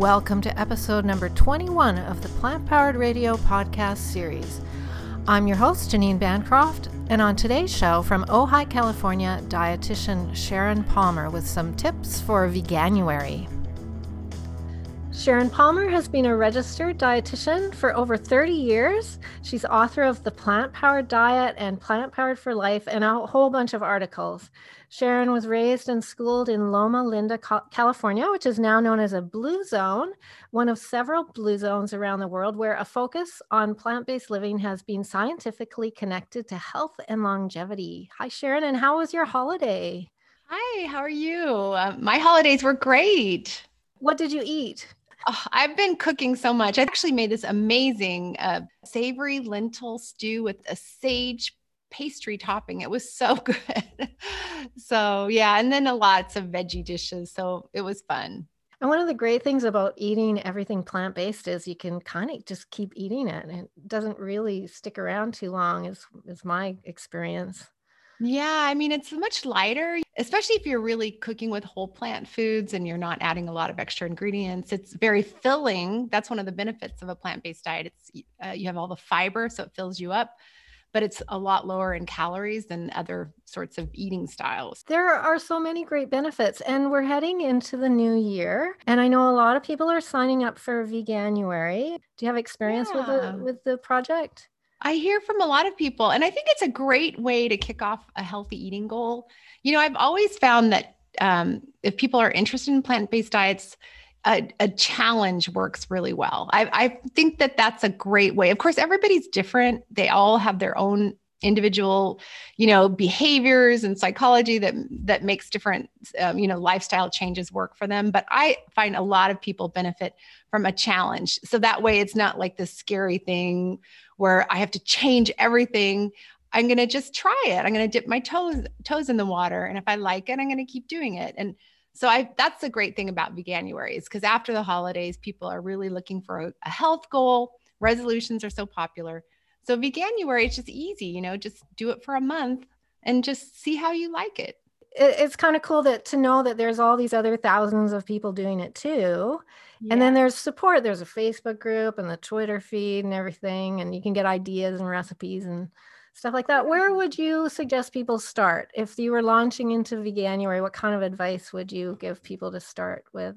welcome to episode number 21 of the Plant Powered Radio podcast series. I'm your host, Janine Bancroft, and on today's show from Ojai, California, dietitian Sharon Palmer with some tips for veganuary. Sharon Palmer has been a registered dietitian for over 30 years. She's author of The Plant Powered Diet and Plant Powered for Life and a whole bunch of articles. Sharon was raised and schooled in Loma Linda, California, which is now known as a blue zone, one of several blue zones around the world where a focus on plant based living has been scientifically connected to health and longevity. Hi, Sharon, and how was your holiday? Hi, how are you? Uh, my holidays were great. What did you eat? Oh, I've been cooking so much. I actually made this amazing uh, savory lentil stew with a sage pastry topping. It was so good. so, yeah, and then lots of veggie dishes. So, it was fun. And one of the great things about eating everything plant based is you can kind of just keep eating it. And it doesn't really stick around too long, is, is my experience. Yeah, I mean, it's much lighter, especially if you're really cooking with whole plant foods and you're not adding a lot of extra ingredients. It's very filling. That's one of the benefits of a plant based diet. It's uh, you have all the fiber, so it fills you up, but it's a lot lower in calories than other sorts of eating styles. There are so many great benefits, and we're heading into the new year. And I know a lot of people are signing up for Veganuary. Do you have experience yeah. with the with the project? I hear from a lot of people, and I think it's a great way to kick off a healthy eating goal. You know, I've always found that um, if people are interested in plant based diets, a, a, challenge works really well. I, I think that that's a great way. Of course, everybody's different, they all have their own individual you know behaviors and psychology that that makes different um, you know lifestyle changes work for them but i find a lot of people benefit from a challenge so that way it's not like this scary thing where I have to change everything. I'm going to just try it. I'm going to dip my toes toes in the water and if I like it, I'm going to keep doing it. And so I that's the great thing about Veganuary is because after the holidays, people are really looking for a, a health goal. Resolutions are so popular. So Veganuary it's just easy, you know, just do it for a month and just see how you like it it's kind of cool that to know that there's all these other thousands of people doing it too yeah. And then there's support. There's a Facebook group and the Twitter feed and everything, and you can get ideas and recipes and stuff like that. Where would you suggest people start if you were launching into Veganuary? What kind of advice would you give people to start with?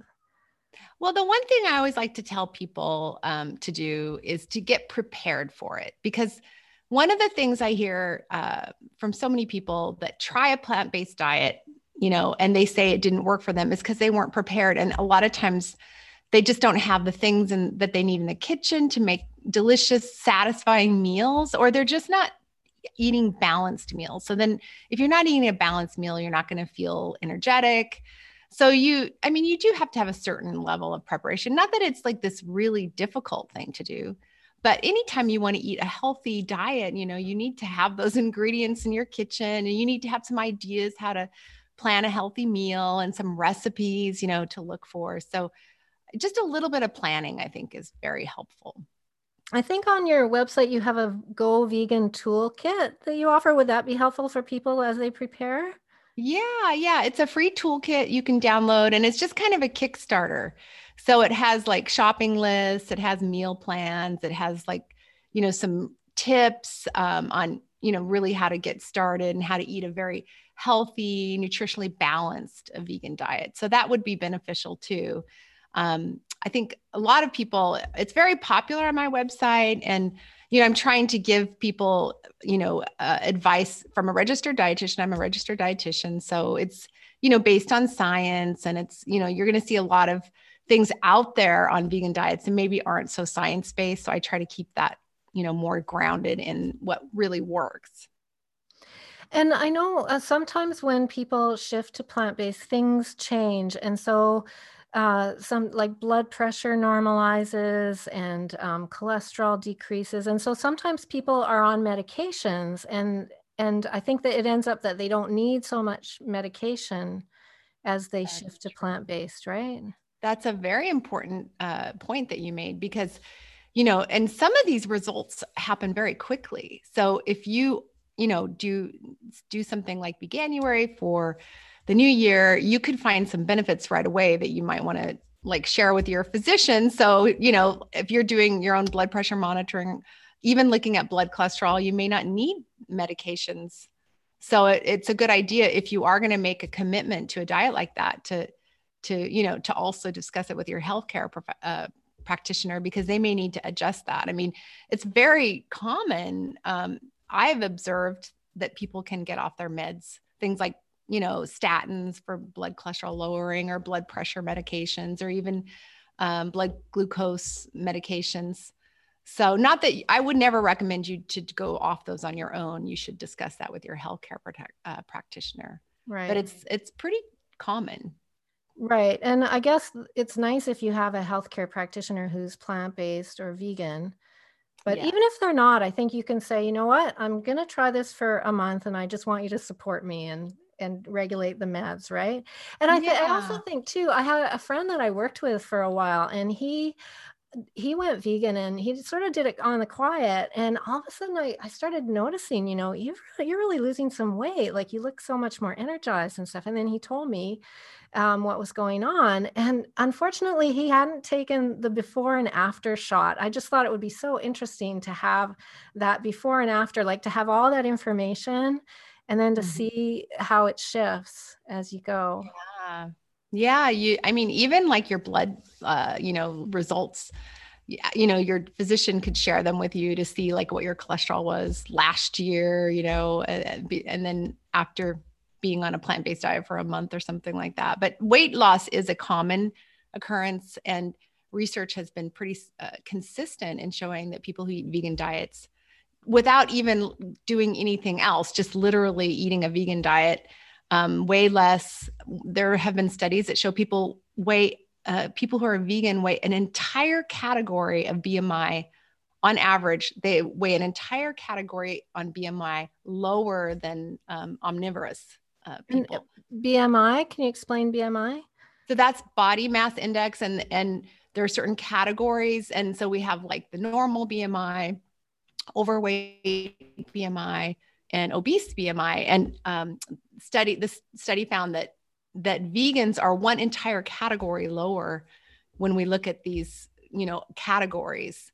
Well, the one thing I always like to tell people um, to do is to get prepared for it because one of the things I hear uh, from so many people that try a plant based diet, you know, and they say it didn't work for them is because they weren't prepared. And a lot of times they just don't have the things in, that they need in the kitchen to make delicious, satisfying meals, or they're just not eating balanced meals. So then if you're not eating a balanced meal, you're not going to feel energetic. So you, I mean, you do have to have a certain level of preparation. Not that it's like this really difficult thing to do, but anytime you want to eat a healthy diet, you know, you need to have those ingredients in your kitchen and you need to have some ideas how to plan a healthy meal and some recipes, you know, to look for. So just a little bit of planning, I think, is very helpful. I think on your website you have a Go Vegan toolkit that you offer. Would that be helpful for people as they prepare? Yeah, yeah. It's a free toolkit you can download, and it's just kind of a Kickstarter. So it has like shopping lists, it has meal plans, it has like, you know, some tips um, on, you know, really how to get started and how to eat a very healthy, nutritionally balanced vegan diet. So that would be beneficial too um, I think a lot of people, it's very popular on my website. And, you know, I'm trying to give people, you know, uh, advice from a registered dietitian. I'm a registered dietitian. So it's, you know, based on science and it's, you know, you're going to see a lot of things out there on vegan diets and maybe aren't so science based. So I try to keep that, you know, more grounded in what really works. And I know uh, sometimes when people shift to plant based, things change. And so uh, some like blood pressure normalizes and um, cholesterol decreases and so sometimes people are on medications and and i think that it ends up that they don't need so much medication as they That's shift to plant-based right? That's a very important uh, point that you made because you know and some of these results happen very quickly. So if you you know do do something like Veganuary for the new year, you could find some benefits right away that you might want to like share with your physician. So, you know, if you're doing your own blood pressure monitoring, even looking at blood cholesterol, you may not need medications. So it, it's a good idea if you are going to make a commitment to a diet like that to, to, you know, to also discuss it with your healthcare prof- uh, practitioner because they may need to adjust that. I mean, it's very common. Um, I've observed that people can get off their meds, things like you know, statins for blood cholesterol lowering or blood pressure medications or even um, blood glucose medications. So, not that I would never recommend you to go off those on your own. You should discuss that with your healthcare protect, uh, practitioner. Right. But it's it's pretty common. Right. And I guess it's nice if you have a healthcare practitioner who's plant based or vegan. But yeah. even if they're not, I think you can say, you know what, I'm going to try this for a month and I just want you to support me and and regulate the meds, right? And I, th- yeah. I also think too, I had a friend that I worked with for a while, and he he went vegan and he sort of did it on the quiet and all of a sudden I, I started noticing you know you're, you're really losing some weight like you look so much more energized and stuff and then he told me um, what was going on and unfortunately he hadn't taken the before and after shot i just thought it would be so interesting to have that before and after like to have all that information and then to mm-hmm. see how it shifts as you go. Yeah. Yeah you i mean even like your blood uh you know results you know your physician could share them with you to see like what your cholesterol was last year you know and, and then after being on a plant-based diet for a month or something like that. But weight loss is a common occurrence and research has been pretty uh, consistent in showing that people who eat vegan diets without even doing anything else, just literally eating a vegan diet, um, weigh less. There have been studies that show people weigh uh, people who are vegan weigh an entire category of BMI. On average, they weigh an entire category on BMI lower than um, omnivorous uh, people. And BMI? Can you explain BMI? So that's body mass index, and and there are certain categories, and so we have like the normal BMI, overweight BMI and obese BMI. And um, study this study found that that vegans are one entire category lower when we look at these you know categories.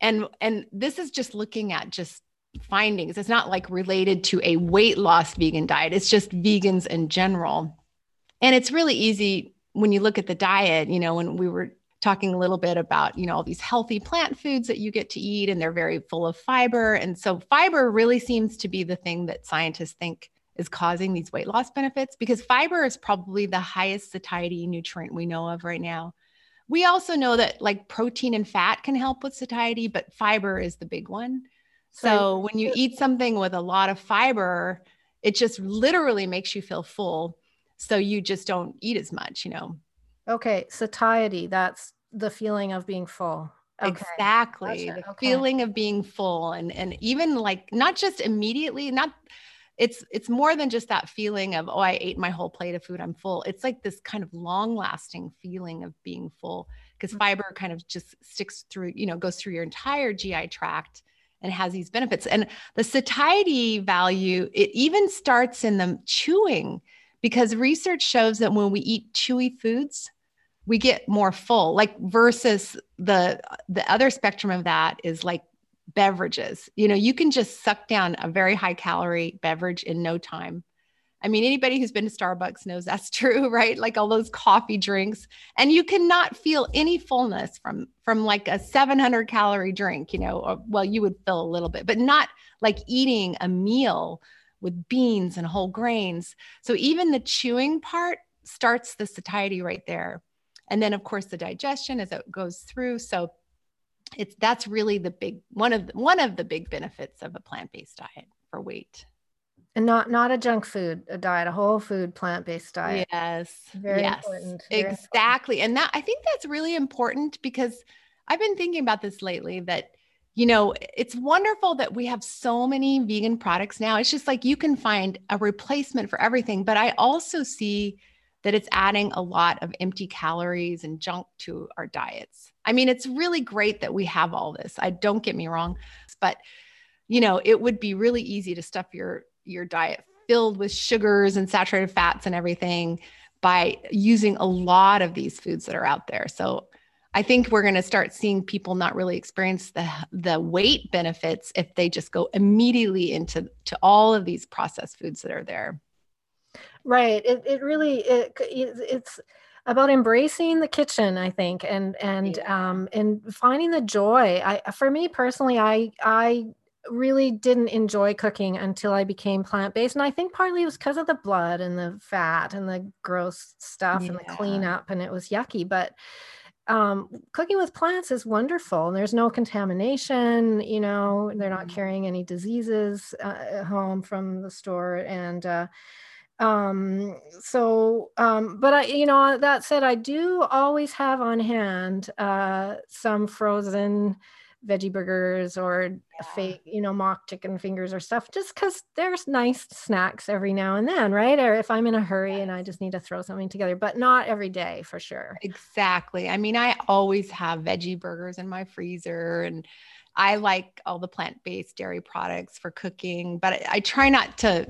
And and this is just looking at just findings. It's not like related to a weight loss vegan diet. It's just vegans in general. And it's really easy when you look at the diet you know when we were talking a little bit about, you know, all these healthy plant foods that you get to eat and they're very full of fiber. And so fiber really seems to be the thing that scientists think is causing these weight loss benefits because fiber is probably the highest satiety nutrient we know of right now. We also know that like protein and fat can help with satiety, but fiber is the big one. So when you eat something with a lot of fiber, it just literally makes you feel full. So you just don't eat as much, you know. Okay, satiety, that's the feeling of being full. Okay. Exactly. Gotcha. The okay. feeling of being full and and even like not just immediately, not it's it's more than just that feeling of oh I ate my whole plate of food, I'm full. It's like this kind of long-lasting feeling of being full because mm-hmm. fiber kind of just sticks through, you know, goes through your entire GI tract and has these benefits. And the satiety value, it even starts in the chewing because research shows that when we eat chewy foods, we get more full like versus the the other spectrum of that is like beverages. You know you can just suck down a very high calorie beverage in no time. I mean anybody who's been to starbucks knows that's true right? Like all those coffee drinks. And you cannot feel any fullness from from like a 700 calorie drink you know or, well you would feel a little bit but not like eating a meal with beans and whole grains. So even the chewing part starts the satiety right there and then of course the digestion as it goes through. So it's that's really the big one of the, one of the big benefits of a plant-based diet for weight. And not not a junk food a diet a whole food plant-based diet. Yes very yes, important very exactly. Important. and that i think that's really important because i've been thinking about this lately that you know it's wonderful that we have so many vegan products now. It's just like you can find a replacement for everything but i also see that it's adding a lot of empty calories and junk to our diets. I mean, it's really great that we have all this. I don't get me wrong, but you know, it would be really easy to stuff your your diet filled with sugars and saturated fats and everything. by using a lot of these foods that are out there. So I think we're going to start seeing people not really experience the the weight benefits if they just go immediately into to all of these processed foods that are there. Right. It it really it it's about embracing the kitchen i think and and yeah. um and finding the joy i for me personally i i really didn't enjoy cooking until I became plant based. And I think partly it was because of the blood and the fat and the gross stuff yeah. and the cleanup, and it was yucky. But um, cooking with plants is wonderful and there's no contamination you know they're not mm-hmm. carrying any diseases uh, home from the store and uh, um, so um, but i you know that said i do always have on hand uh, some frozen veggie burgers or yeah. fake, you know, mock chicken fingers or stuff, just because there's nice snacks every now and then, right? Or if I'm in a hurry yes. and I just need to throw something together, but not every day for sure. Exactly. I mean, I always have veggie burgers in my freezer and I like all the plant based dairy products for cooking, but I, I try not to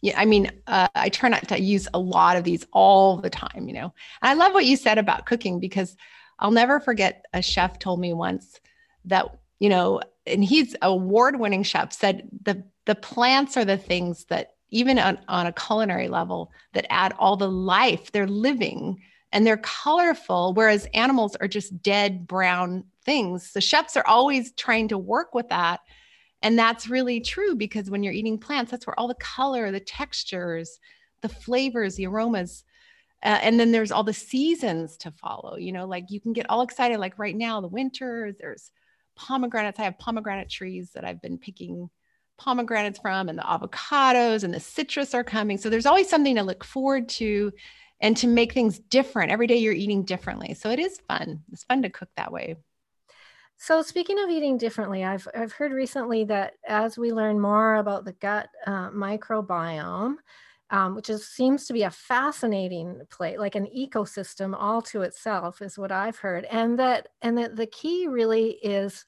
yeah, I mean, uh, I try not to use a lot of these all the time, you know. And I love what you said about cooking because I'll never forget a chef told me once that you know and he's award-winning chef said the the plants are the things that even on, on a culinary level that add all the life they're living and they're colorful whereas animals are just dead brown things the chefs are always trying to work with that and that's really true because when you're eating plants that's where all the color the textures the flavors the aromas uh, and then there's all the seasons to follow you know like you can get all excited like right now the winter there's pomegranates. I have pomegranate trees that I've been picking pomegranates from, and the avocados and the citrus are coming. So there's always something to look forward to and to make things different. Every day you're eating differently. So it is fun. It's fun to cook that way. So speaking of eating differently, I've I've heard recently that as we learn more about the gut uh, microbiome, um, which is seems to be a fascinating place, like an ecosystem all to itself, is what I've heard, and that and that the key really is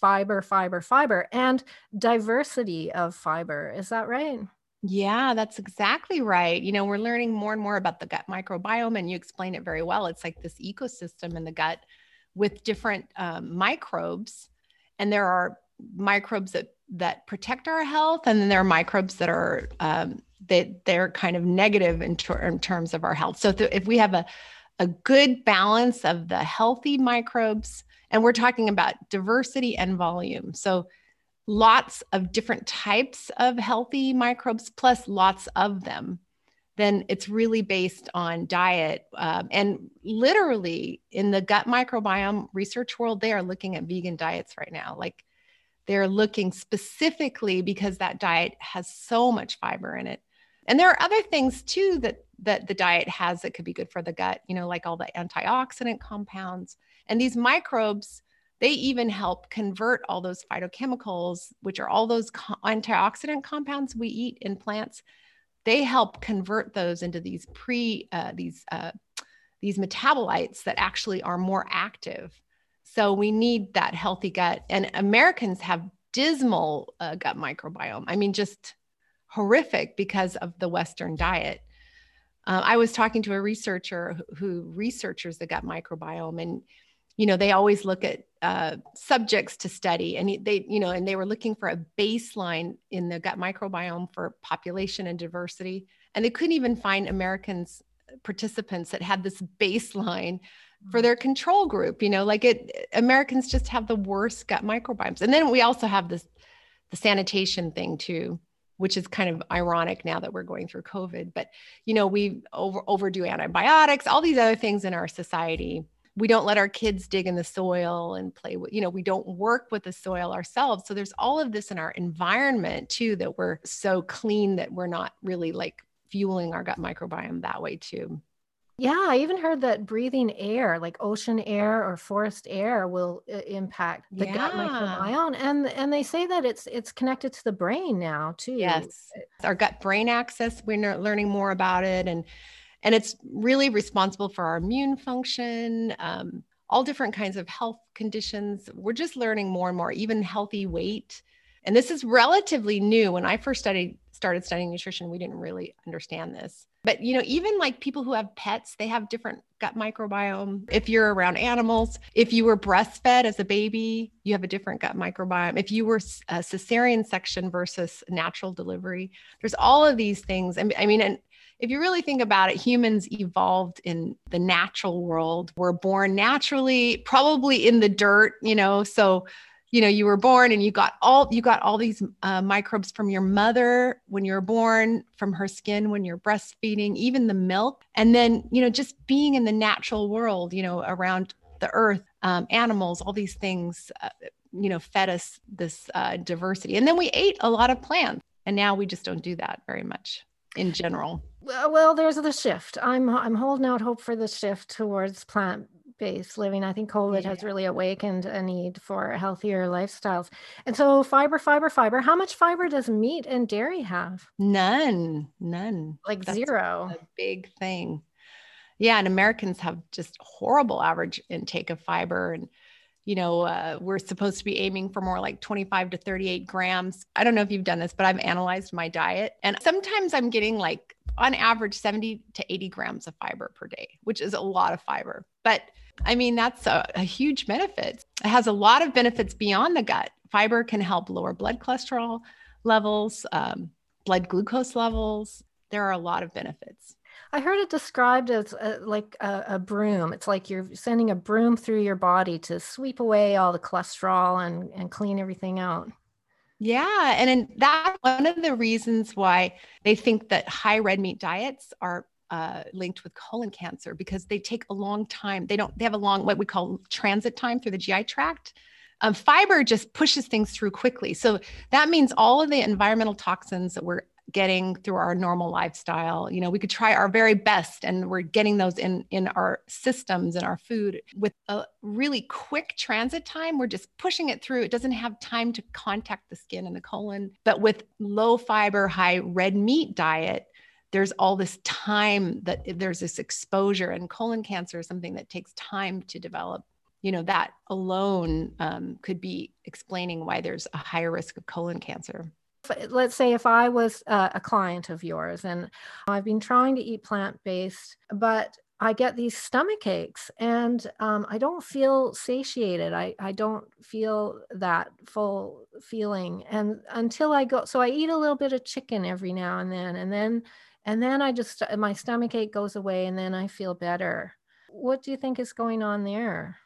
fiber, fiber, fiber, and diversity of fiber. Is that right? Yeah, that's exactly right. You know, we're learning more and more about the gut microbiome, and you explain it very well. It's like this ecosystem in the gut with different um, microbes, and there are microbes that that protect our health, and then there are microbes that are um, that they're kind of negative in, ter- in terms of our health. So th- if we have a a good balance of the healthy microbes and we're talking about diversity and volume. So lots of different types of healthy microbes, plus lots of them. Then it's really based on diet. Um, and literally in the gut microbiome research world, they are looking at vegan diets right now. Like they're looking specifically because that diet has so much fiber in it. And there are other things too that that the diet has that could be good for the gut, you know, like all the antioxidant compounds. And these microbes, they even help convert all those phytochemicals, which are all those co- antioxidant compounds we eat in plants. They help convert those into these pre uh, these uh, these metabolites that actually are more active. So we need that healthy gut. And Americans have dismal uh, gut microbiome. I mean, just horrific because of the Western diet. Uh, I was talking to a researcher who, who researches the gut microbiome, and you know they always look at uh, subjects to study, and they you know and they were looking for a baseline in the gut microbiome for population and diversity, and they couldn't even find Americans participants that had this baseline for mm. their control group. You know, like it Americans just have the worst gut microbiomes, and then we also have this the sanitation thing too which is kind of ironic now that we're going through COVID. But, you know, we over, overdo antibiotics, all these other things in our society. We don't let our kids dig in the soil and play with, you know, we don't work with the soil ourselves. So there's all of this in our environment too that we're so clean that we're not really like fueling our gut microbiome that way too. Yeah, I even heard that breathing air, like ocean air or forest air, will uh, impact the yeah. gut microbiome, and and they say that it's it's connected to the brain now too. Yes, our gut brain axis. We're learning more about it, and and it's really responsible for our immune function, um, all different kinds of health conditions. We're just learning more and more, even healthy weight. And this is relatively new. When I first studied started studying nutrition, we didn't really understand this. But you know, even like people who have pets, they have different gut microbiome. If you're around animals, if you were breastfed as a baby, you have a different gut microbiome. If you were a cesarean section versus natural delivery, there's all of these things. And I mean, and if you really think about it, humans evolved in the natural world. We're born naturally, probably in the dirt, you know. So, you know, you were born and you got all you got all these uh, microbes from your mother when you were born, from her skin when you're breastfeeding, even the milk, and then you know, just being in the natural world, you know, around the earth, um, animals, all these things. Uh, you know, fed us this uh, diversity. And then we ate a lot of plants. And now we just don't do that very much in general. Well, there's the shift. I'm I'm holding out hope for the shift towards plant based living. I think COVID yeah. has really awakened a need for healthier lifestyles. And so, fiber, fiber, fiber. How much fiber does meat and dairy have? None, none. Like That's zero. A big thing. Yeah, and Americans have just horrible average intake of fiber and you know, uh, we're supposed to be aiming for more like 25 to 38 grams. I don't know if you've done this, but I've analyzed my diet. And sometimes I'm getting like on average 70 to 80 grams of fiber per day, which is a lot of fiber. But I mean, that's a, a huge benefit. It has a lot of benefits beyond the gut. Fiber can help lower blood cholesterol levels, um, blood glucose levels. There are a lot of benefits. I heard it described as a, like a, a, broom. It's like you're sending a broom through your body to sweep away all the cholesterol and, and clean everything out. Yeah. And in, that's one of the reasons why they think that high red meat diets are uh, linked with colon cancer because they take a long time. They don't, they have a long, what we call transit time through the GI tract. Um, fiber just pushes things through quickly. So that means all of the environmental toxins that we're getting through our normal lifestyle. You know we could try our very best and we're getting those in in our systems and our food with a really quick transit time. We're just pushing it through. It doesn't have time to contact the skin and the colon. But with low fiber high red meat diet there's all this time that there's this exposure and colon cancer is something that takes time to develop. You know that alone um, could be explaining why there's a higher risk of colon cancer let's say if I was a, a client of yours and I've been trying to eat plant based, but I get these stomach aches and um, I don't feel satiated. I, I don't feel that full feeling. And until I go, so I eat a little bit of chicken every now and then. And then, and then I just, my stomach ache goes away and then I feel better. What do you think is going on there?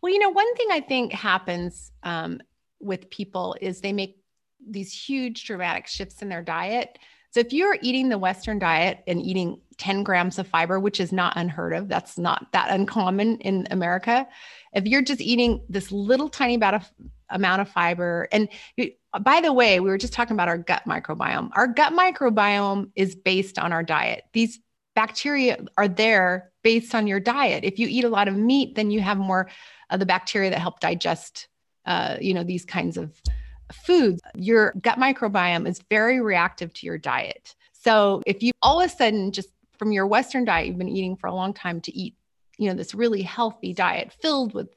Well, you know, one thing I think happens um, with people is they make these huge dramatic shifts in their diet. So if you're eating the Western diet and eating 10 grams of fiber, which is not unheard of, that's not that uncommon in America. If you're just eating this little tiny amount of amount of fiber, and by the way, we were just talking about our gut microbiome. Our gut microbiome is based on our diet. These bacteria are there based on your diet. If you eat a lot of meat, then you have more of the bacteria that help digest, uh, you know, these kinds of foods, your gut microbiome is very reactive to your diet. So if you all of a sudden just from your Western diet you've been eating for a long time to eat, you know, this really healthy diet filled with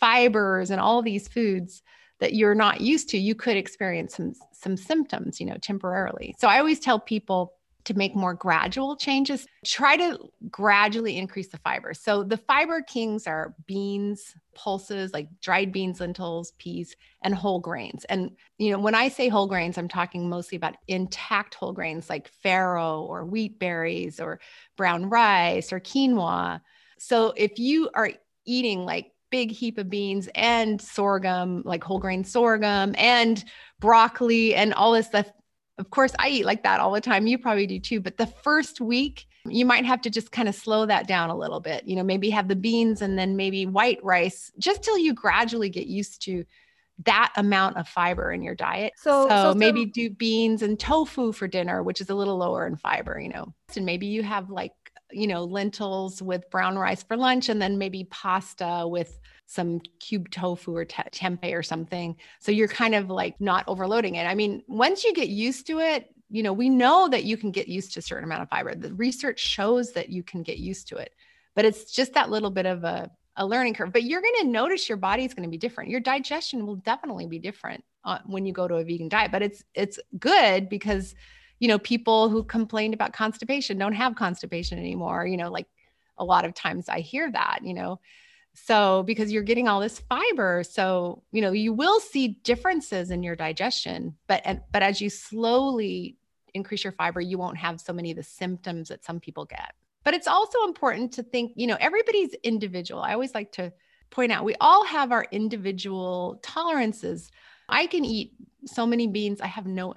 fibers and all these foods that you're not used to, you could experience some some symptoms, you know, temporarily. So I always tell people to make more gradual changes, try to gradually increase the fiber. So the fiber kings are beans, pulses like dried beans, lentils, peas, and whole grains. And you know, when I say whole grains, I'm talking mostly about intact whole grains like farro or wheat berries or brown rice or quinoa. So if you are eating like big heap of beans and sorghum, like whole grain sorghum and broccoli and all this stuff of course, I eat like that all the time. You probably do too. But the first week, you might have to just kind of slow that down a little bit. You know, maybe have the beans and then maybe white rice just till you gradually get used to that amount of fiber in your diet. So, so, so maybe do beans and tofu for dinner, which is a little lower in fiber, you know. And maybe you have like, you know, lentils with brown rice for lunch and then maybe pasta with some cube tofu or te- tempeh or something. So you're kind of like not overloading it. I mean, once you get used to it, you know, we know that you can get used to a certain amount of fiber. The research shows that you can get used to it, but it's just that little bit of a, a learning curve. But you're going to notice your body is going to be different. Your digestion will definitely be different uh, when you go to a vegan diet. But it's it's good because you know, people who complained about constipation don't have constipation anymore. You know, like a lot of times I hear that, you know. So, because you're getting all this fiber, so you know you will see differences in your digestion, but but as you slowly increase your fiber, you won't have so many of the symptoms that some people get. But it's also important to think, you know, everybody's individual. I always like to point out we all have our individual tolerances. I can eat so many beans, I have no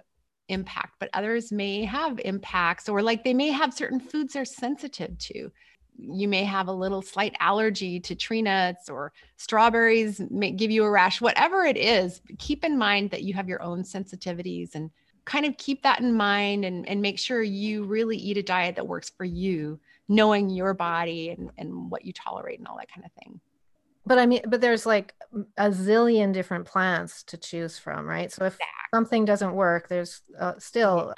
impact, but others may have impacts, or like they may have certain foods they're sensitive to. You may have a little slight allergy to tree nuts or strawberries may give you a rash, whatever it is. Keep in mind that you have your own sensitivities and kind of keep that in mind and, and make sure you really eat a diet that works for you, knowing your body and, and what you tolerate and all that kind of thing but I mean, but there's like a zillion different plants to choose from, right? So if exactly. something doesn't work, there's uh, still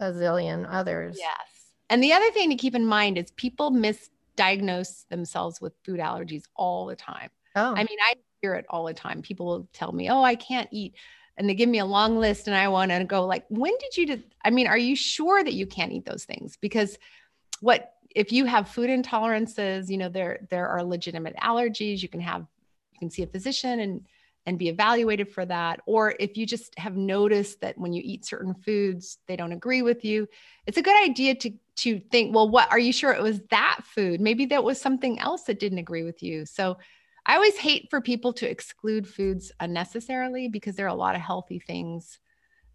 a zillion others. Yes. And the other thing to keep in mind is people misdiagnose themselves with food allergies all the time. Oh. I mean, I hear it all the time. People will tell me, "Oh, I can't eat." And they give me a long list and I want to go like, "When did you do I mean, are you sure that you can't eat those things?" Because what if you have food intolerances, you know, there there are legitimate allergies. You can have you can see a physician and and be evaluated for that. Or if you just have noticed that when you eat certain foods, they don't agree with you, it's a good idea to to think, well, what are you sure it was that food? Maybe that was something else that didn't agree with you. So I always hate for people to exclude foods unnecessarily because there are a lot of healthy things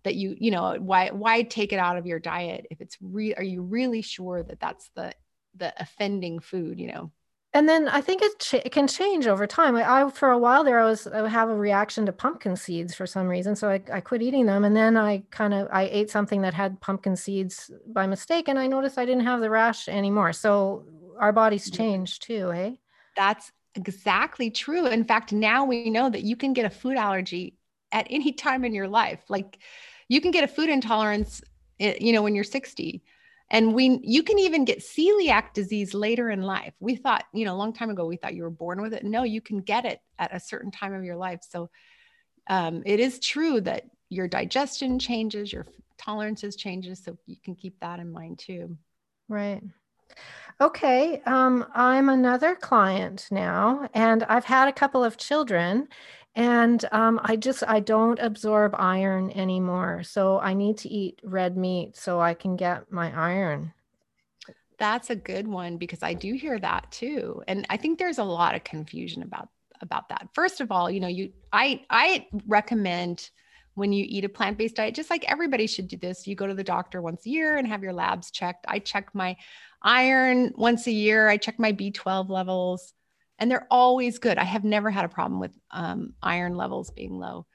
that you you know why why take it out of your diet if it's re are you really sure that that's the the offending food you know and then I think it, ch- it can change over time. I, I, for a while there, I was I would have a reaction to pumpkin seeds for some reason, so I, I quit eating them. And then I kind of I ate something that had pumpkin seeds by mistake, and I noticed I didn't have the rash anymore. So our bodies mm-hmm. change too, eh? That's exactly true. In fact, now we know that you can get a food allergy at any time in your life. Like you can get a food intolerance, eh, you know, when you're 60 and we you can even get celiac disease later in life. We thought you know a long time ago we thought you were born with it. No you can get it at a certain time of your life. So um, it is true that your digestion changes your tolerances changes so you can keep that in mind too. Right. Okay um, i'm another client now and i've had a couple of children and um, i just i don't absorb iron anymore. So i need to eat red meat so i can get my iron. That's a good one because i do hear that too. And i think there's a lot of confusion about about that. First of all you know you i i recommend when you eat a plant-based diet just like everybody should do this you go to the doctor once a year and have your labs checked. I check my iron once a year. I check my b12 levels and they're always good. I have never had a problem with um, iron levels being low.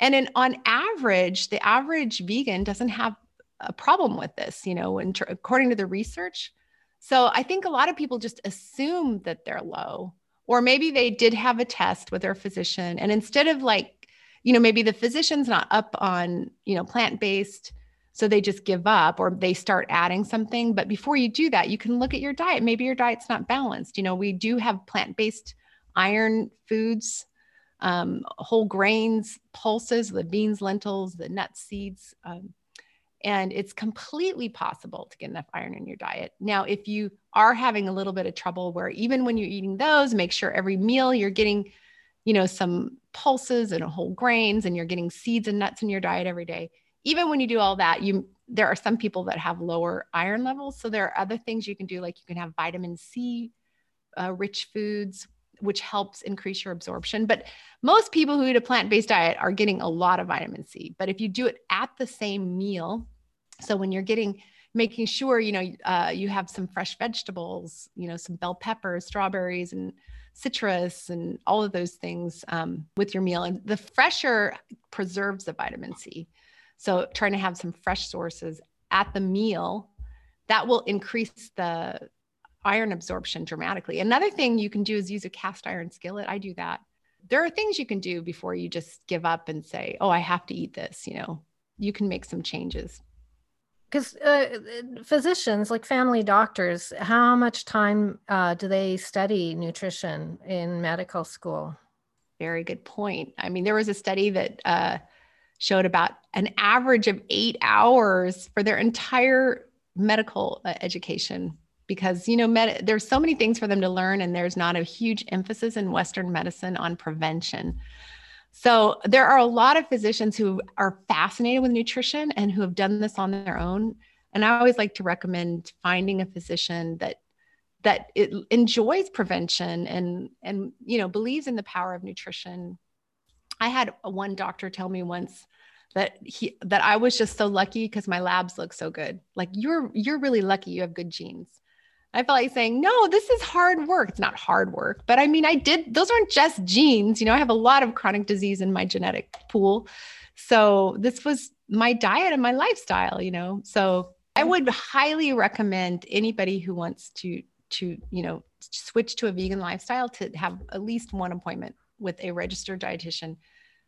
And in, on average, the average vegan doesn't have a problem with this, you know, in, according to the research. So I think a lot of people just assume that they're low, or maybe they did have a test with their physician. And instead of like, you know, maybe the physician's not up on, you know, plant based so they just give up or they start adding something. But before you do that, you can look at your diet. Maybe your diet's not balanced. You know, we do have plant based iron foods, um, whole grains, pulses, the beans, lentils, the nuts, seeds. Um, and it's completely possible to get enough iron in your diet. Now, if you are having a little bit of trouble where even when you're eating those, make sure every meal you're getting, you know, some pulses and whole grains and you're getting seeds and nuts in your diet every day even when you do all that, you there are some people that have lower iron levels. So there are other things you can do, like you can have vitamin C uh, rich foods, which helps increase your absorption. But most people who eat a plant based diet are getting a lot of vitamin C. But if you do it at the same meal, so when you're getting making sure you know uh, you have some fresh vegetables you know some bell peppers strawberries and citrus and all of those things um, with your meal and the fresher preserves the vitamin c so trying to have some fresh sources at the meal that will increase the iron absorption dramatically. Another thing you can do is use a cast iron skillet. I do that. There are things you can do before you just give up and say, "Oh, I have to eat this." You know, you can make some changes. Because uh, physicians, like family doctors, how much time uh, do they study nutrition in medical school? Very good point. I mean, there was a study that uh, showed about an average of eight hours for their entire medical uh, education. Because you know med- there's so many things for them to learn and there's not a huge emphasis in western medicine on prevention. So there are a lot of physicians who are fascinated with nutrition and who have done this on their own. And i always like to recommend finding a physician that that it enjoys prevention and and you know believes in the power of nutrition i had one doctor tell me once that he that I was just so lucky because my labs look so good. Like you're you're really lucky you have good genes. I felt like saying, no, this is hard work. It's not hard work, but I mean, I did, those aren't just genes. You know, I have a lot of chronic disease in my genetic pool. So this was my diet and my lifestyle, you know. So I would highly recommend anybody who wants to, to, you know, switch to a vegan lifestyle to have at least one appointment with a registered dietitian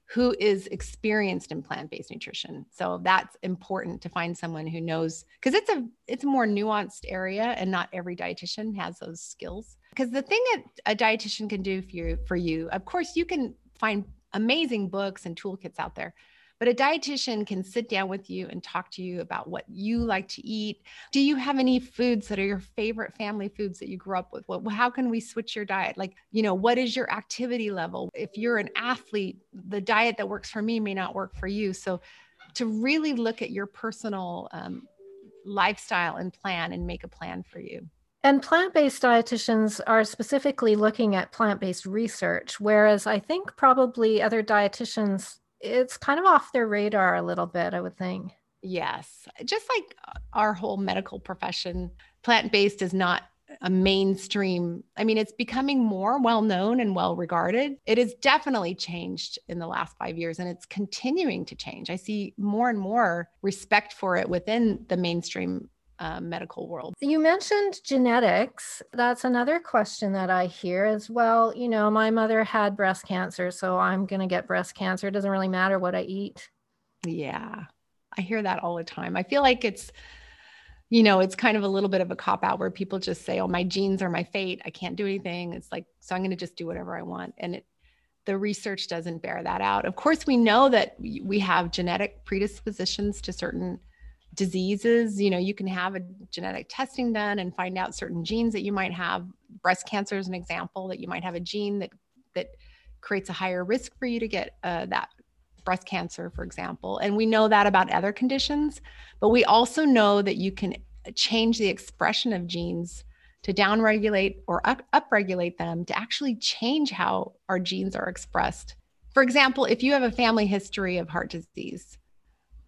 who is experienced in plant-based nutrition. So that's important to find someone who knows because it's a it's a more nuanced area and not every dietitian has those skills. Because the thing that a dietitian can do for you for you, of course you can find amazing books and toolkits out there. But a dietitian can sit down with you and talk to you about what you like to eat. Do you have any foods that are your favorite family foods that you grew up with? What, how can we switch your diet? Like, you know, what is your activity level? If you're an athlete, the diet that works for me may not work for you. So, to really look at your personal um, lifestyle and plan and make a plan for you. And plant based dietitians are specifically looking at plant based research, whereas I think probably other dietitians it's kind of off their radar a little bit, I would think. Yes. Just like uh, our whole medical profession, plant based is not a mainstream. I mean, it's becoming more well known and well regarded. It has definitely changed in the last five years and it's continuing to change. I see more and more respect for it within the mainstream uh, medical world. You mentioned genetics. That's another question that I hear as well. You know, my mother had breast cancer, so I'm going to get breast cancer. It doesn't really matter what I eat. Yeah, I hear that all the time. I feel like it's, you know, it's kind of a little bit of a cop out where people just say, oh, my genes are my fate. I can't do anything. It's like, so I'm going to just do whatever I want. And it, the research doesn't bear that out. Of course, we know that we have genetic predispositions to certain diseases you know you can have a genetic testing done and find out certain genes that you might have. Breast cancer is an example that you might have a gene that that creates a higher risk for you to get uh, that breast cancer for example. And we know that about other conditions but we also know that you can change the expression of genes to downregulate or up upregulate them to actually change how our genes are expressed. For example if you have a family history of heart disease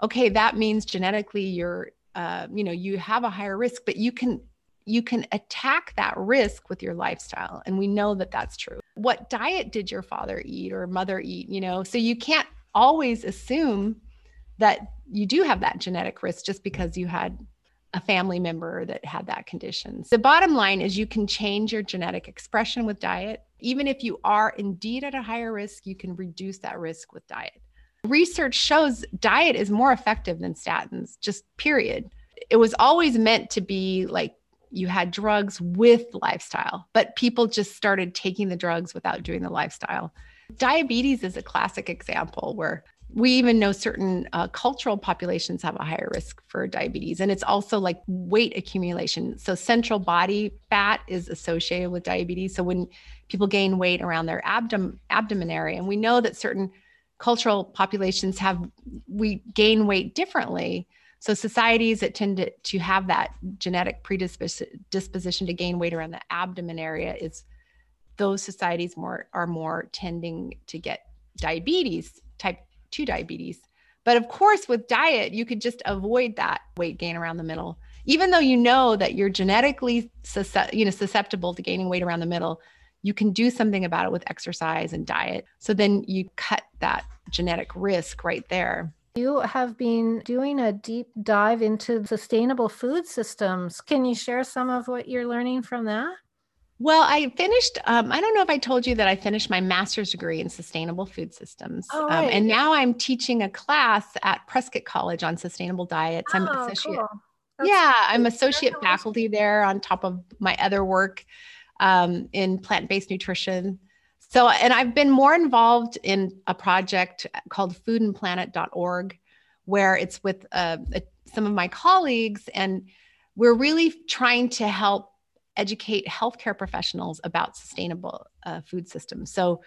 okay that means genetically you're uh, you know you have a higher risk but you can you can attack that risk with your lifestyle and we know that that's true what diet did your father eat or mother eat you know so you can't always assume that you do have that genetic risk just because you had a family member that had that condition. The bottom line is you can change your genetic expression with diet. Even if you are indeed at a higher risk, you can reduce that risk with diet. Research shows diet is more effective than statins, just period. It was always meant to be like you had drugs with lifestyle, but people just started taking the drugs without doing the lifestyle. Diabetes is a classic example where we even know certain uh, cultural populations have a higher risk for diabetes. And it's also like weight accumulation. So, central body fat is associated with diabetes. So, when people gain weight around their abdom- abdomen area, and we know that certain cultural populations have we gain weight differently. So societies that tend to, to have that genetic predisposition to gain weight around the abdomen area is those societies more are more tending to get diabetes type 2 diabetes. But of course with diet you could just avoid that weight gain around the middle. Even though you know that you're genetically you know susceptible to gaining weight around the middle you can do something about it with exercise and diet. So then you cut that genetic risk right there. You have been doing a deep dive into sustainable food systems. Can you share some of what you're learning from that? Well, I finished, um, I don't know if I told you that I finished my master's degree in sustainable food systems. Oh, right. um, and now I'm teaching a class at Prescott College on sustainable diets. Oh, I'm associate. Cool. Yeah, I'm associate faculty there on top of my other work um, in plant based nutrition. So, and I've been more involved in a project called foodandplanet.org, where it's with uh, some of my colleagues, and we're really trying to help educate healthcare professionals about sustainable uh, food systems. So,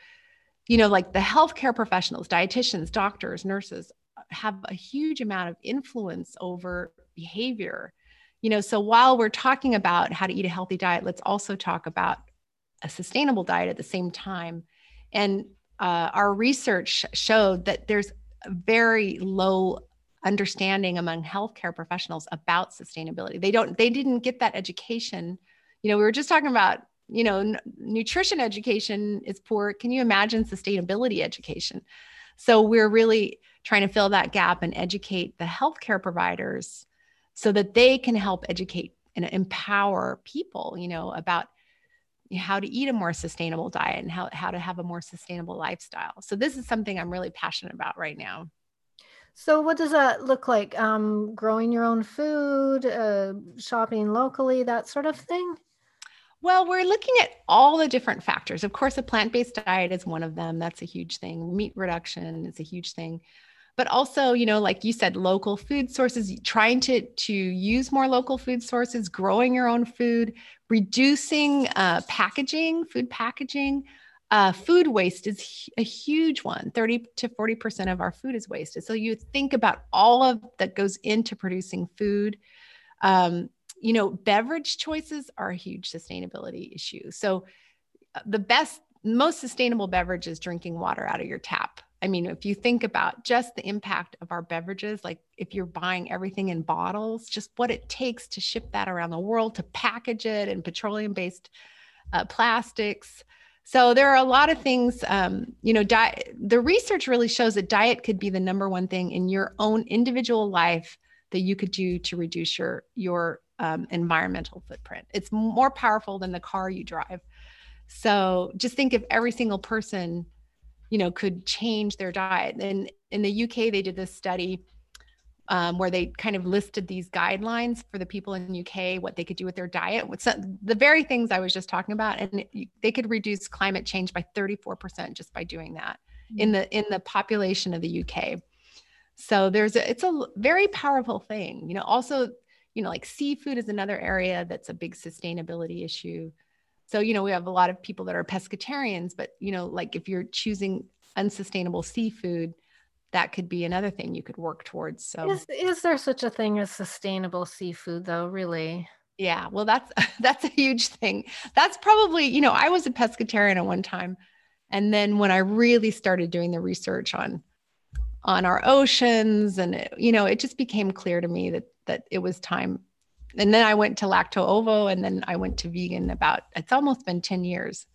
you know, like the healthcare professionals, dietitians, doctors, nurses have a huge amount of influence over behavior. You know, so while we're talking about how to eat a healthy diet, let's also talk about a sustainable diet at the same time. And uh, our research showed that there's very low understanding among healthcare professionals about sustainability. They don't, they didn't get that education. You know, we were just talking about, you know, n- nutrition education is poor. Can you imagine sustainability education? So we're really trying to fill that gap and educate the healthcare providers so that they can help educate and empower people, you know, about how to eat a more sustainable diet and how, how to have a more sustainable lifestyle. So this is something I'm really passionate about right now. So what does that look like? Um, growing your own food, uh, shopping locally, that sort of thing? Well, we're looking at all the different factors. Of course, a plant-based diet is one of them. That's a huge thing. Meat reduction is a huge thing but also you know like you said local food sources trying to to use more local food sources growing your own food reducing uh, packaging food packaging. Uh, food waste is a huge one. 30 to 40 percent of our food is wasted. So you think about all of that goes into producing food. Um, you know beverage choices are a huge sustainability issue. So uh, the best most sustainable beverage is drinking water out of your tap I mean, if you think about just the impact of our beverages, like if you're buying everything in bottles, just what it takes to ship that around the world, to package it in petroleum based uh, plastics. So there are a lot of things, um, you know, diet, the research really shows that diet could be the number one thing in your own individual life that you could do to reduce your, your um, environmental footprint. It's more powerful than the car you drive. So just think if every single person you know, could change their diet. And in the UK, they did this study um, where they kind of listed these guidelines for the people in the UK, what they could do with their diet, what's the very things I was just talking about, and they could reduce climate change by 34% just by doing that mm-hmm. in the in the population of the UK. So there's a, it's a very powerful thing. You know, also, you know, like seafood is another area that's a big sustainability issue. So, you know, we have a lot of people that are pescatarians, but, you know, like if you're choosing unsustainable seafood, that could be another thing you could work towards. So, is, is there such a thing as sustainable seafood, though, really? Yeah, well, that's that's a huge thing. That's probably, you know, I was a pescatarian at one time, and then when I really started doing the research on on our oceans, and it, you know, it just became clear to me that that it was time and then I went to lacto ovo and then I went to vegan about it's almost been 10 years.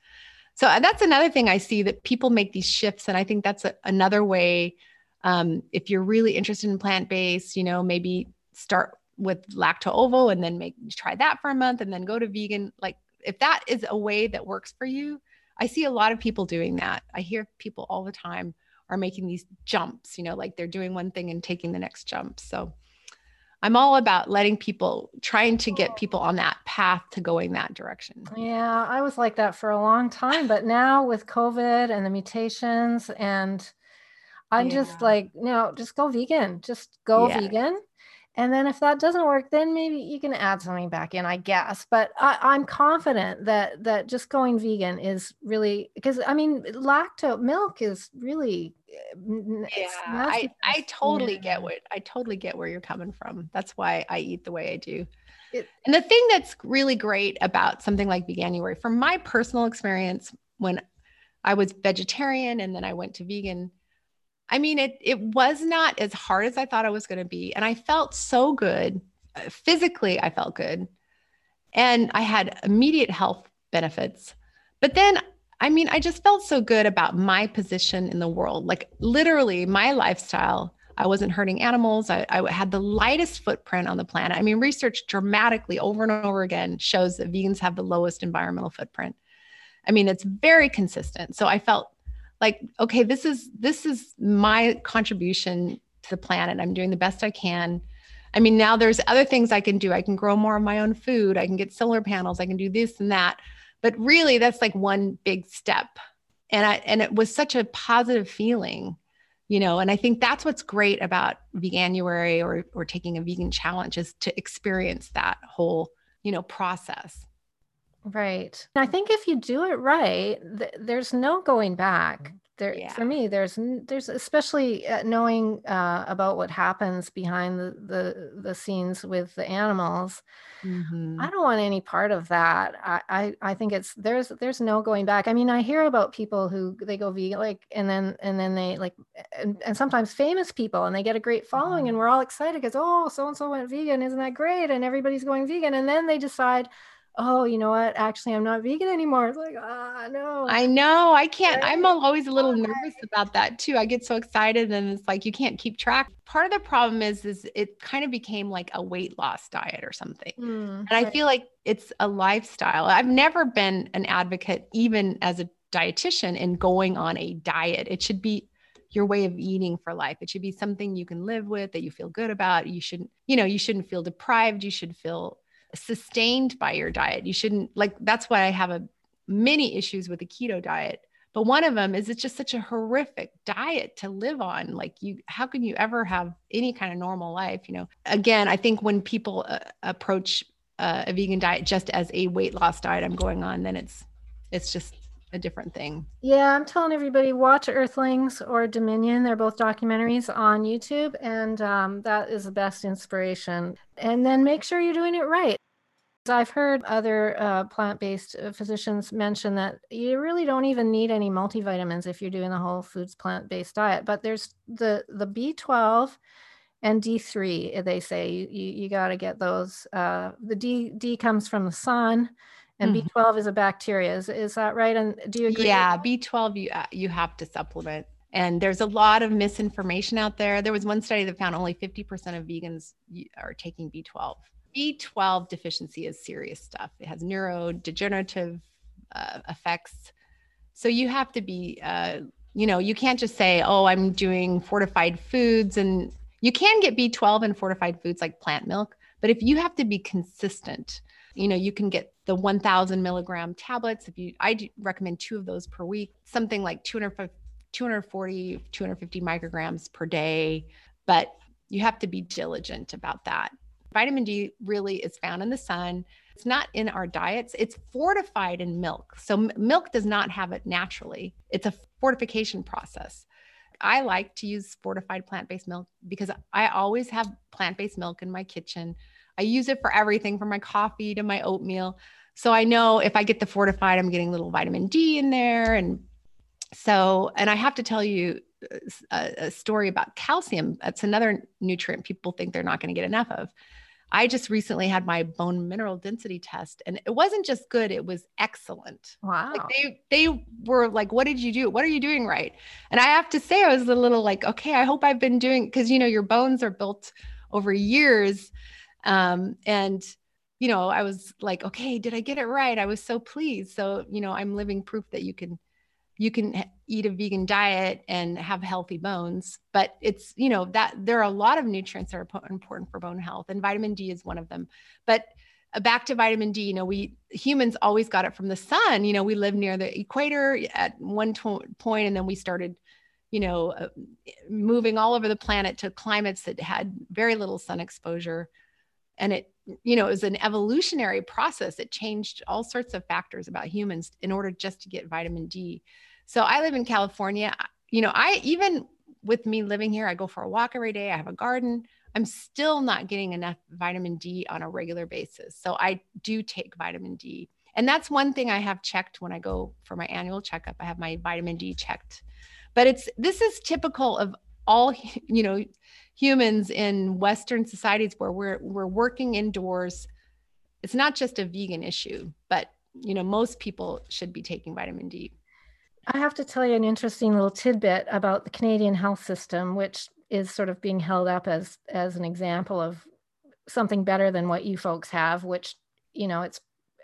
So uh, that's another thing I see that people make these shifts. And I think that's a, another way. Um, if you're really interested in plant based, you know, maybe start with lacto ovo and then make try that for a month and then go to vegan. Like if that is a way that works for you, I see a lot of people doing that. I hear people all the time are making these jumps, you know, like they're doing one thing and taking the next jump. So I'm all about letting people, trying to get people on that path to going that direction. Yeah, I was like that for a long time, but now with COVID and the mutations, and I'm yeah. just like, no, just go vegan, just go yeah. vegan. And then if that doesn't work, then maybe you can add something back in, I guess. But I, am confident that that just going vegan is really because I mean, lacto milk is really. Eh, yeah, I, I totally get what I totally get where you're coming from. That's why I eat the way I do. It, and the thing that's really great about something like Veganuary, from my personal experience, when I was vegetarian and then I went to vegan, I mean, it it was not as hard as I thought it was going to be, and I felt so good. Uh, physically, I felt good, and I had immediate health benefits. But then, I mean, I just felt so good about my position in the world. Like literally, my lifestyle. I wasn't hurting animals. I, I had the lightest footprint on the planet. I mean, research dramatically over and over again shows that vegans have the lowest environmental footprint. I mean, it's very consistent. So I felt like okay this is this is my contribution to the planet. I'm doing the best i can. I mean now there's other things i can do. I can grow more of my own food. I can get solar panels. I can do this and that. But really that's like one big step. And I and it was such a positive feeling, you know. And I think that's what's great about veganuary or or taking a vegan challenge is to experience that whole you know process. Right. I think if you do it right, th- there's no going back there yeah. for me there's there's especially uh, knowing uh, about what happens behind the, the the scenes with the animals mm-hmm. i don't want any part of that I, I i think it's there's there's no going back i mean i hear about people who they go vegan like and then and then they like and, and sometimes famous people and they get a great following mm-hmm. and we're all excited because oh so and so went vegan isn't that great and everybody's going vegan and then they decide oh, you know what? Actually, I'm not vegan anymore. It's like, ah, no. I know. I can't. I'm always a little nervous about that too. I get so excited and it's like you can't keep track. Part of the problem is, is it kind of became like a weight loss diet or something. Mm, and I feel like it's a lifestyle. I've never been an advocate, even as a dietitian, in going on a diet. It should be your way of eating for life. It should be something you can live with that you feel good about. You shouldn't, you know, you shouldn't feel deprived. You should feel sustained by your diet. You shouldn't like that's why I have a many issues with the keto diet. But one of them is it's just such a horrific diet to live on. Like you how can you ever have any kind of normal life, you know? Again, I think when people uh, approach uh, a vegan diet just as a weight loss diet I'm going on, then it's it's just a different thing. Yeah, I'm telling everybody watch Earthlings or Dominion. They're both documentaries on YouTube, and um, that is the best inspiration. And then make sure you're doing it right. I've heard other uh, plant based uh, physicians mention that you really don't even need any multivitamins if you're doing the whole foods plant based diet. But there's the, the B12 and D3, eh, they say you, you, you got to get those. Uh, the D, D comes from the sun. And mm-hmm. B12 is a bacteria. Is, is that right? And do you agree? Yeah, B12 you uh, you have to supplement. And there's a lot of misinformation out there. There was one study that found only 50% of vegans are taking B12. B12 deficiency is serious stuff. It has neurodegenerative uh, effects. So you have to be, uh, you know, you can't just say, oh, I'm doing fortified foods. And you can get B12 in fortified foods like plant milk. But if you have to be consistent, you know, you can get the 1000 milligram tablets. If you, I recommend two of those per week, something like 240, 250 micrograms per day. But you have to be diligent about that. Vitamin D really is found in the sun. It's not in our diets, it's fortified in milk. So, milk does not have it naturally, it's a fortification process. I like to use fortified plant based milk because I always have plant based milk in my kitchen. I use it for everything from my coffee to my oatmeal. So I know if I get the fortified, I'm getting a little vitamin D in there. And so, and I have to tell you uh, a, a story about calcium. That's another nutrient people think they're not going to get enough of. I just recently had my bone mineral density test and it wasn't just good, it was excellent. Wow. Like they they were like, what did you do? What are you doing right? And I have to say, I was a little like, okay, I hope I've been doing because you know, your bones are built over years. Um, and you know, I was like, okay, did I get it right? I was so pleased. So, you know, I'm living proof that you can you can eat a vegan diet and have healthy bones but it's you know that there are a lot of nutrients that are important for bone health and vitamin d is one of them. But uh, back to vitamin d you know we humans always got it from the sun you know we live near the equator at one to- point and then we started you know uh, moving all over the planet to climates that had very little sun exposure and it you know it was an evolutionary process it changed all sorts of factors about humans in order just to get vitamin d. So i live in california. You know i even with me living here i go for a walk every day. I have a garden. I'm still not getting enough vitamin d on a regular basis. So i do take vitamin d. And that's one thing i have checked when i go for my annual checkup. I have my vitamin d checked. But it's this is typical of all you know humans in western societies where we're we're working indoors it's not just a vegan issue but you know most people should be taking vitamin d. I have to tell you an interesting little tidbit about the canadian health system which is sort of being held up as as an example of something better than what you folks have which you know it's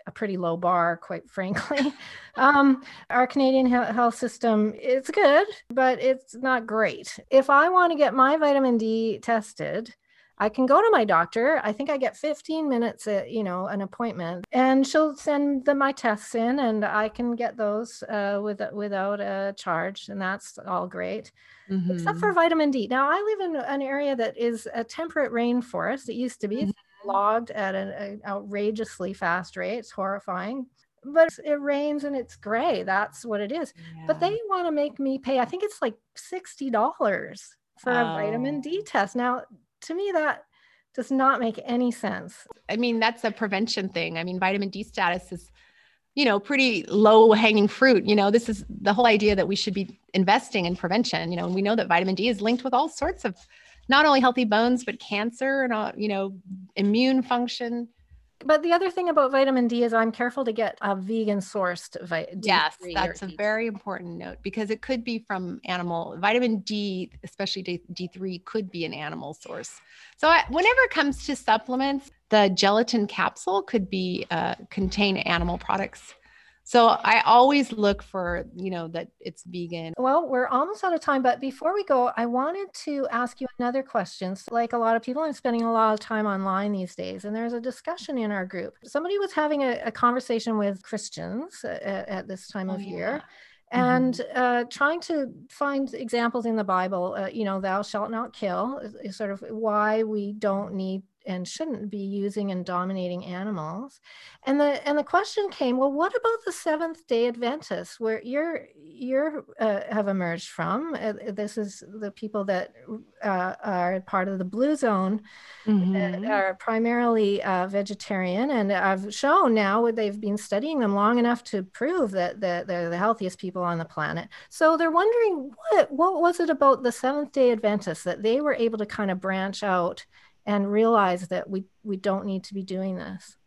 a pretty low bar, quite frankly. um, our Canadian health system, it's good, but it's not great. If I want to get my vitamin D tested, I can go to my doctor. I think I get 15 minutes, at, you know, an appointment, and she'll send the, my tests in, and I can get those uh, with, without a charge, and that's all great. Mm-hmm. Except for vitamin D. Now I live in an area that is a temperate rainforest. It used to be mm-hmm. Logged at an, an outrageously fast rate. It's horrifying but it rains and it's gray. That's what it is. Yeah. But they want to make me pay, I think it's like $60 for oh. a vitamin oh. D test. Now, to me, that does not make any sense. I mean, that's a prevention thing. I mean, vitamin D status is, you know, pretty low hanging fruit. You know, this is the whole idea that we should be investing in prevention, you know, and we know that vitamin D is linked with all sorts of not only healthy bones, but cancer and, all, you know, immune function. But the other thing about vitamin D is I'm careful to get a vegan sourced vitamin Yes, that's a very important note because it could be from animal vitamin D, especially D3 could be an animal source. So I, whenever it comes to supplements, the gelatin capsule could be uh, contain animal products so I always look for, you know, that it's vegan. Well, we're almost out of time, but before we go, I wanted to ask you another question. So like a lot of people, I'm spending a lot of time online these days, and there's a discussion in our group. Somebody was having a, a conversation with Christians at, at this time oh, of year. and mm-hmm. uh, trying to find examples in the Bible, uh, you know, thou shalt not kill is, is, sort of why we don't need and shouldn't be using and dominating animals. And the and the question came, well, what about the Seventh Day Adventists, where you're you're uh, have emerged from? Uh, this is the people that uh, are part of the Blue Zone, mm-hmm. are primarily uh, vegetarian, and I've shown now they've been studying them long enough to prove that, that they're the healthiest people on the planet. So they're wondering what what was it about the Seventh Day Adventists that they were able to kind of branch out and realize that we we don't need to be doing this.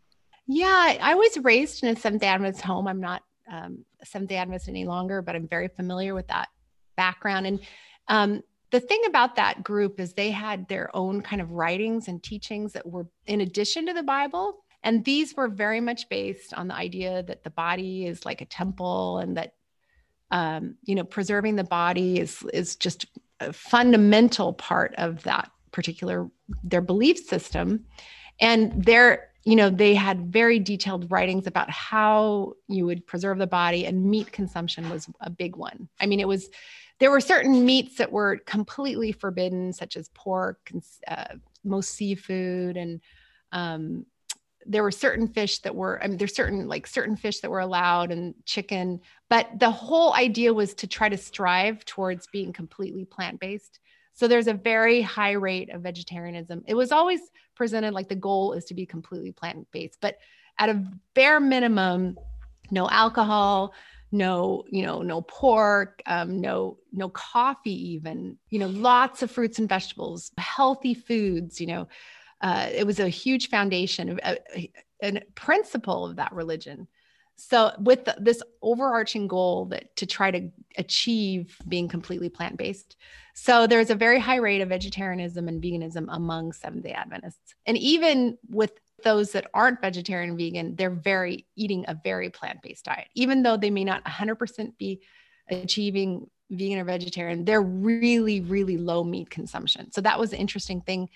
Yeah, I was raised in a Seventh Day Adventist home. I'm not um, Seventh Day Adventist any longer, but I'm very familiar with that background. And um, the thing about that group is they had their own kind of writings and teachings that were in addition to the Bible. And these were very much based on the idea that the body is like a temple and that um, you know preserving the body is is just a fundamental part of that particular their belief system. And their you know they had very detailed writings about how you would preserve the body and meat consumption was a big one. I mean it was there were certain meats that were completely forbidden such as pork and uh, most seafood and um, there were certain fish that were i mean there's certain like certain fish that were allowed and chicken but the whole idea was to try to strive towards being completely plant-based so there's a very high rate of vegetarianism. It was always presented like the goal is to be completely plant based, but at a bare minimum, no alcohol, no you know no pork um, no no coffee even you know lots of fruits and vegetables healthy foods you know uh, it was a huge foundation a, a, principle of that religion so with the, this overarching goal that to try to achieve being completely plant-based so there's a very high rate of vegetarianism and veganism among seventh day adventists. And even with those that aren't vegetarian and vegan they're very eating a very plant-based diet. Even though they may not 100% be achieving vegan or vegetarian they're really really low meat consumption. So that was an interesting thing.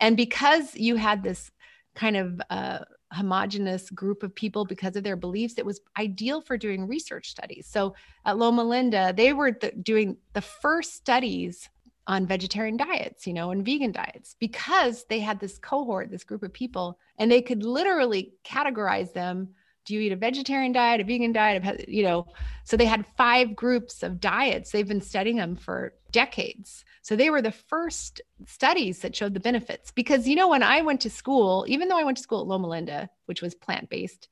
And because you had this kind of uh, homogenous group of people because of their beliefs it was ideal for doing research studies. So at loma linda they were th- doing the first studies on vegetarian diets you know and vegan diets because they had this cohort this group of people and they could literally categorize them. Do you eat a vegetarian diet a vegan diet you know? So they had five groups of diets. They've been studying them for decades so they were the first studies that showed the benefits because you know when I went to school, even though I went to school at Loma Linda, which was plant-based,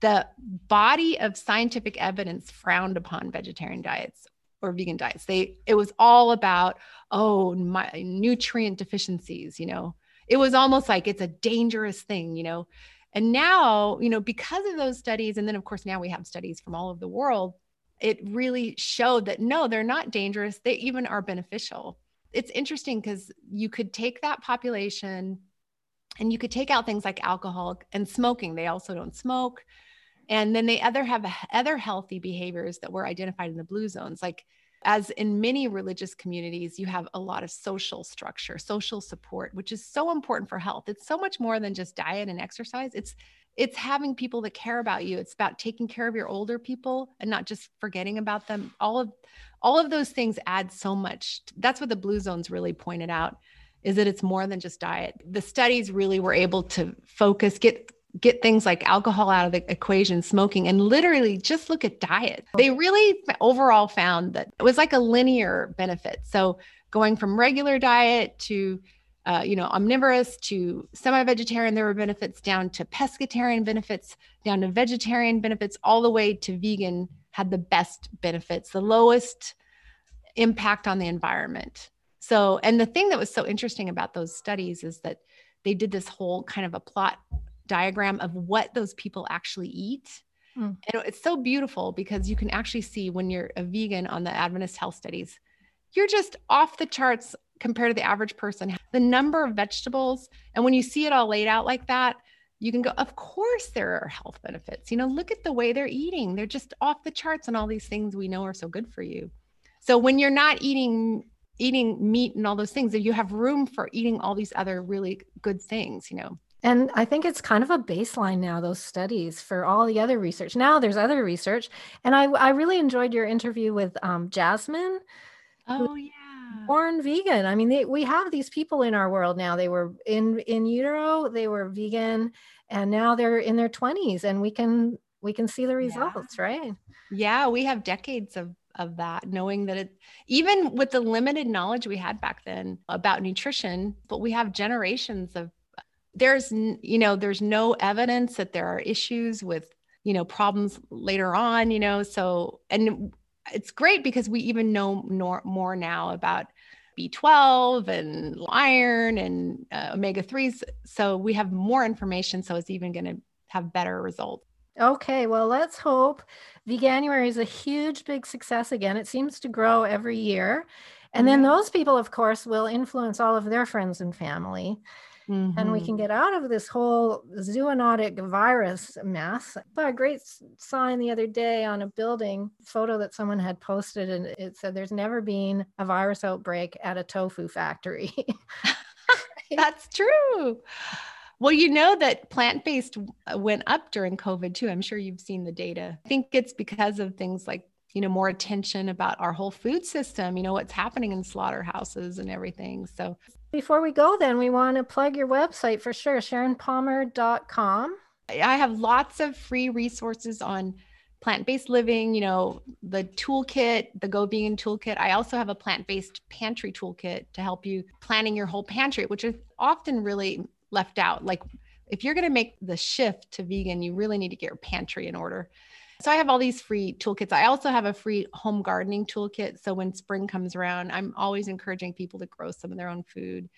the body of scientific evidence frowned upon vegetarian diets or vegan diets. They it was all about oh my nutrient deficiencies, you know. It was almost like it's a dangerous thing, you know. And now, you know, because of those studies and then of course now we have studies from all over the world, it really showed that no, they're not dangerous. They even are beneficial it's interesting because you could take that population and you could take out things like alcohol and smoking. They also don't smoke. And then they other have other healthy behaviors that were identified in the blue zones, like as in many religious communities, you have a lot of social structure, social support, which is so important for health. It's so much more than just diet and exercise. It's it's having people that care about you. It's about taking care of your older people and not just forgetting about them. All of all of those things add so much. That's what the blue zones really pointed out is that it's more than just diet. The studies really were able to focus, get get things like alcohol out of the equation, smoking, and literally just look at diet. They really overall found that it was like a linear benefit. So going from regular diet to uh, you know, omnivorous to semi-vegetarian, there were benefits down to pescatarian benefits, down to vegetarian benefits, all the way to vegan had the best benefits, the lowest impact on the environment. So, and the thing that was so interesting about those studies is that they did this whole kind of a plot diagram of what those people actually eat. Mm. And it's so beautiful because you can actually see when you're a vegan on the Adventist health studies, you're just off the charts compared to the average person. The number of vegetables, and when you see it all laid out like that, you can go, of course, there are health benefits. You know, look at the way they're eating. They're just off the charts on all these things we know are so good for you. So when you're not eating eating meat and all those things, if you have room for eating all these other really good things, you know. And I think it's kind of a baseline now, those studies for all the other research. Now there's other research. And I, I really enjoyed your interview with um, Jasmine. Oh, yeah. Born vegan. I mean, they, we have these people in our world now. They were in in utero, they were vegan, and now they're in their 20s, and we can we can see the results, yeah. right? Yeah, we have decades of of that, knowing that it, even with the limited knowledge we had back then about nutrition, but we have generations of, there's, you know, there's no evidence that there are issues with, you know, problems later on, you know, so, and it's great because we even know more, more now about B12 and iron and uh, omega 3s. So we have more information. So it's even going to have better results. Okay, well, let's hope Veganuary is a huge, big success again. It seems to grow every year. And mm-hmm. then those people, of course, will influence all of their friends and family. Mm-hmm. And we can mm-hmm. get out of this whole zoonotic virus mess. But a great sign the other day on a building photo that someone had posted, and it said, There's never been a virus outbreak at a tofu factory. That's true. Well, you know that plant based uh, went up during COVID too. I'm sure you've seen the data. I think it's because of things like, you know, more attention about our whole food system, you know, what's happening in slaughterhouses and everything. So, before we go, then, we want to plug your website for sure, SharonPalmer.com. I have lots of free resources on plant based living, you know, the toolkit, the Go Vegan toolkit. I also have a plant based pantry toolkit to help you planning your whole pantry, which is often really left out. Like if you're going to make the shift to vegan, you really need to get your pantry in order. So I have all these free toolkits. I also have a free home gardening toolkit. So when spring comes around, I'm always encouraging people to grow some of their own food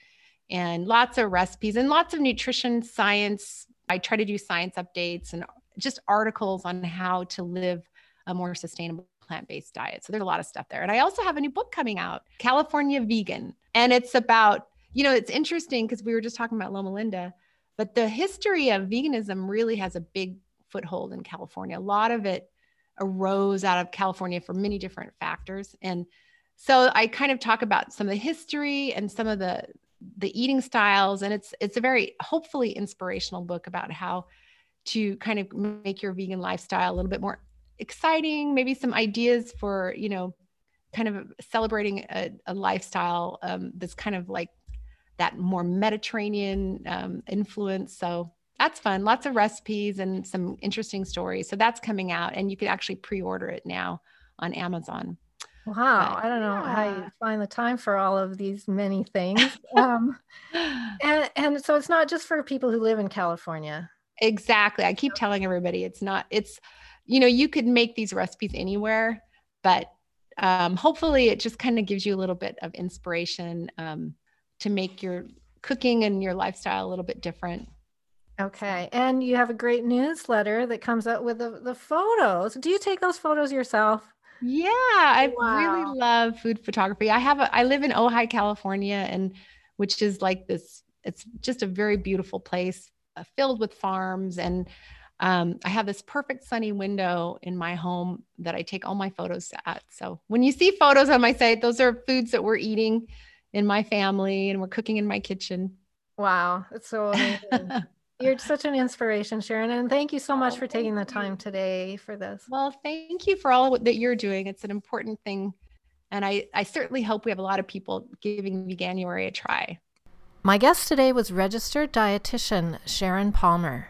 and lots of recipes and lots of nutrition science. I try to do science updates and just articles on how to live a more sustainable plant-based diet. So there's a lot of stuff there. And I also have a new book coming out, California Vegan, and it's about you know, it's interesting because we were just talking about Loma Linda, but the history of veganism really has a big foothold in California. A lot of it arose out of California for many different factors. And so I kind of talk about some of the history and some of the the eating styles and it's it's a very hopefully inspirational book about how to kind of make your vegan lifestyle a little bit more exciting maybe some ideas for you know kind of celebrating a, a lifestyle um, that's kind of like that more Mediterranean um, influence. So that's fun. Lots of recipes and some interesting stories. So that's coming out, and you can actually pre-order it now on Amazon. Wow, but, I don't know yeah. how you find the time for all of these many things. um, and and so it's not just for people who live in California. Exactly. I keep telling everybody it's not. It's you know you could make these recipes anywhere, but um, hopefully it just kind of gives you a little bit of inspiration. Um, to make your cooking and your lifestyle a little bit different. Okay. And you have a great newsletter that comes out with the, the photos. Do you take those photos yourself? Yeah, I wow. really love food photography. I have a I live in Ojai, California, and which is like this, it's just a very beautiful place uh, filled with farms. And Um, I have this perfect sunny window in my home that I take all my photos at. So when you see photos on my site, those are foods that we're eating in my family and we're cooking in my kitchen. Wow, it's so amazing. You're such an inspiration, Sharon. And thank you so much oh, for taking the time today for this. Well, thank you for all that you're doing. It's an important thing. And I, I certainly hope we have a lot of people giving Veganuary a try. My guest today was registered dietitian Sharon Palmer.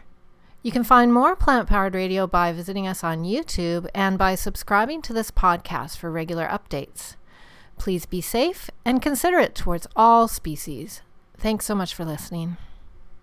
You can find more plant powered radio by visiting us on YouTube and by subscribing to this podcast for regular updates. Please be safe and considerate towards all species. Thanks so much for listening.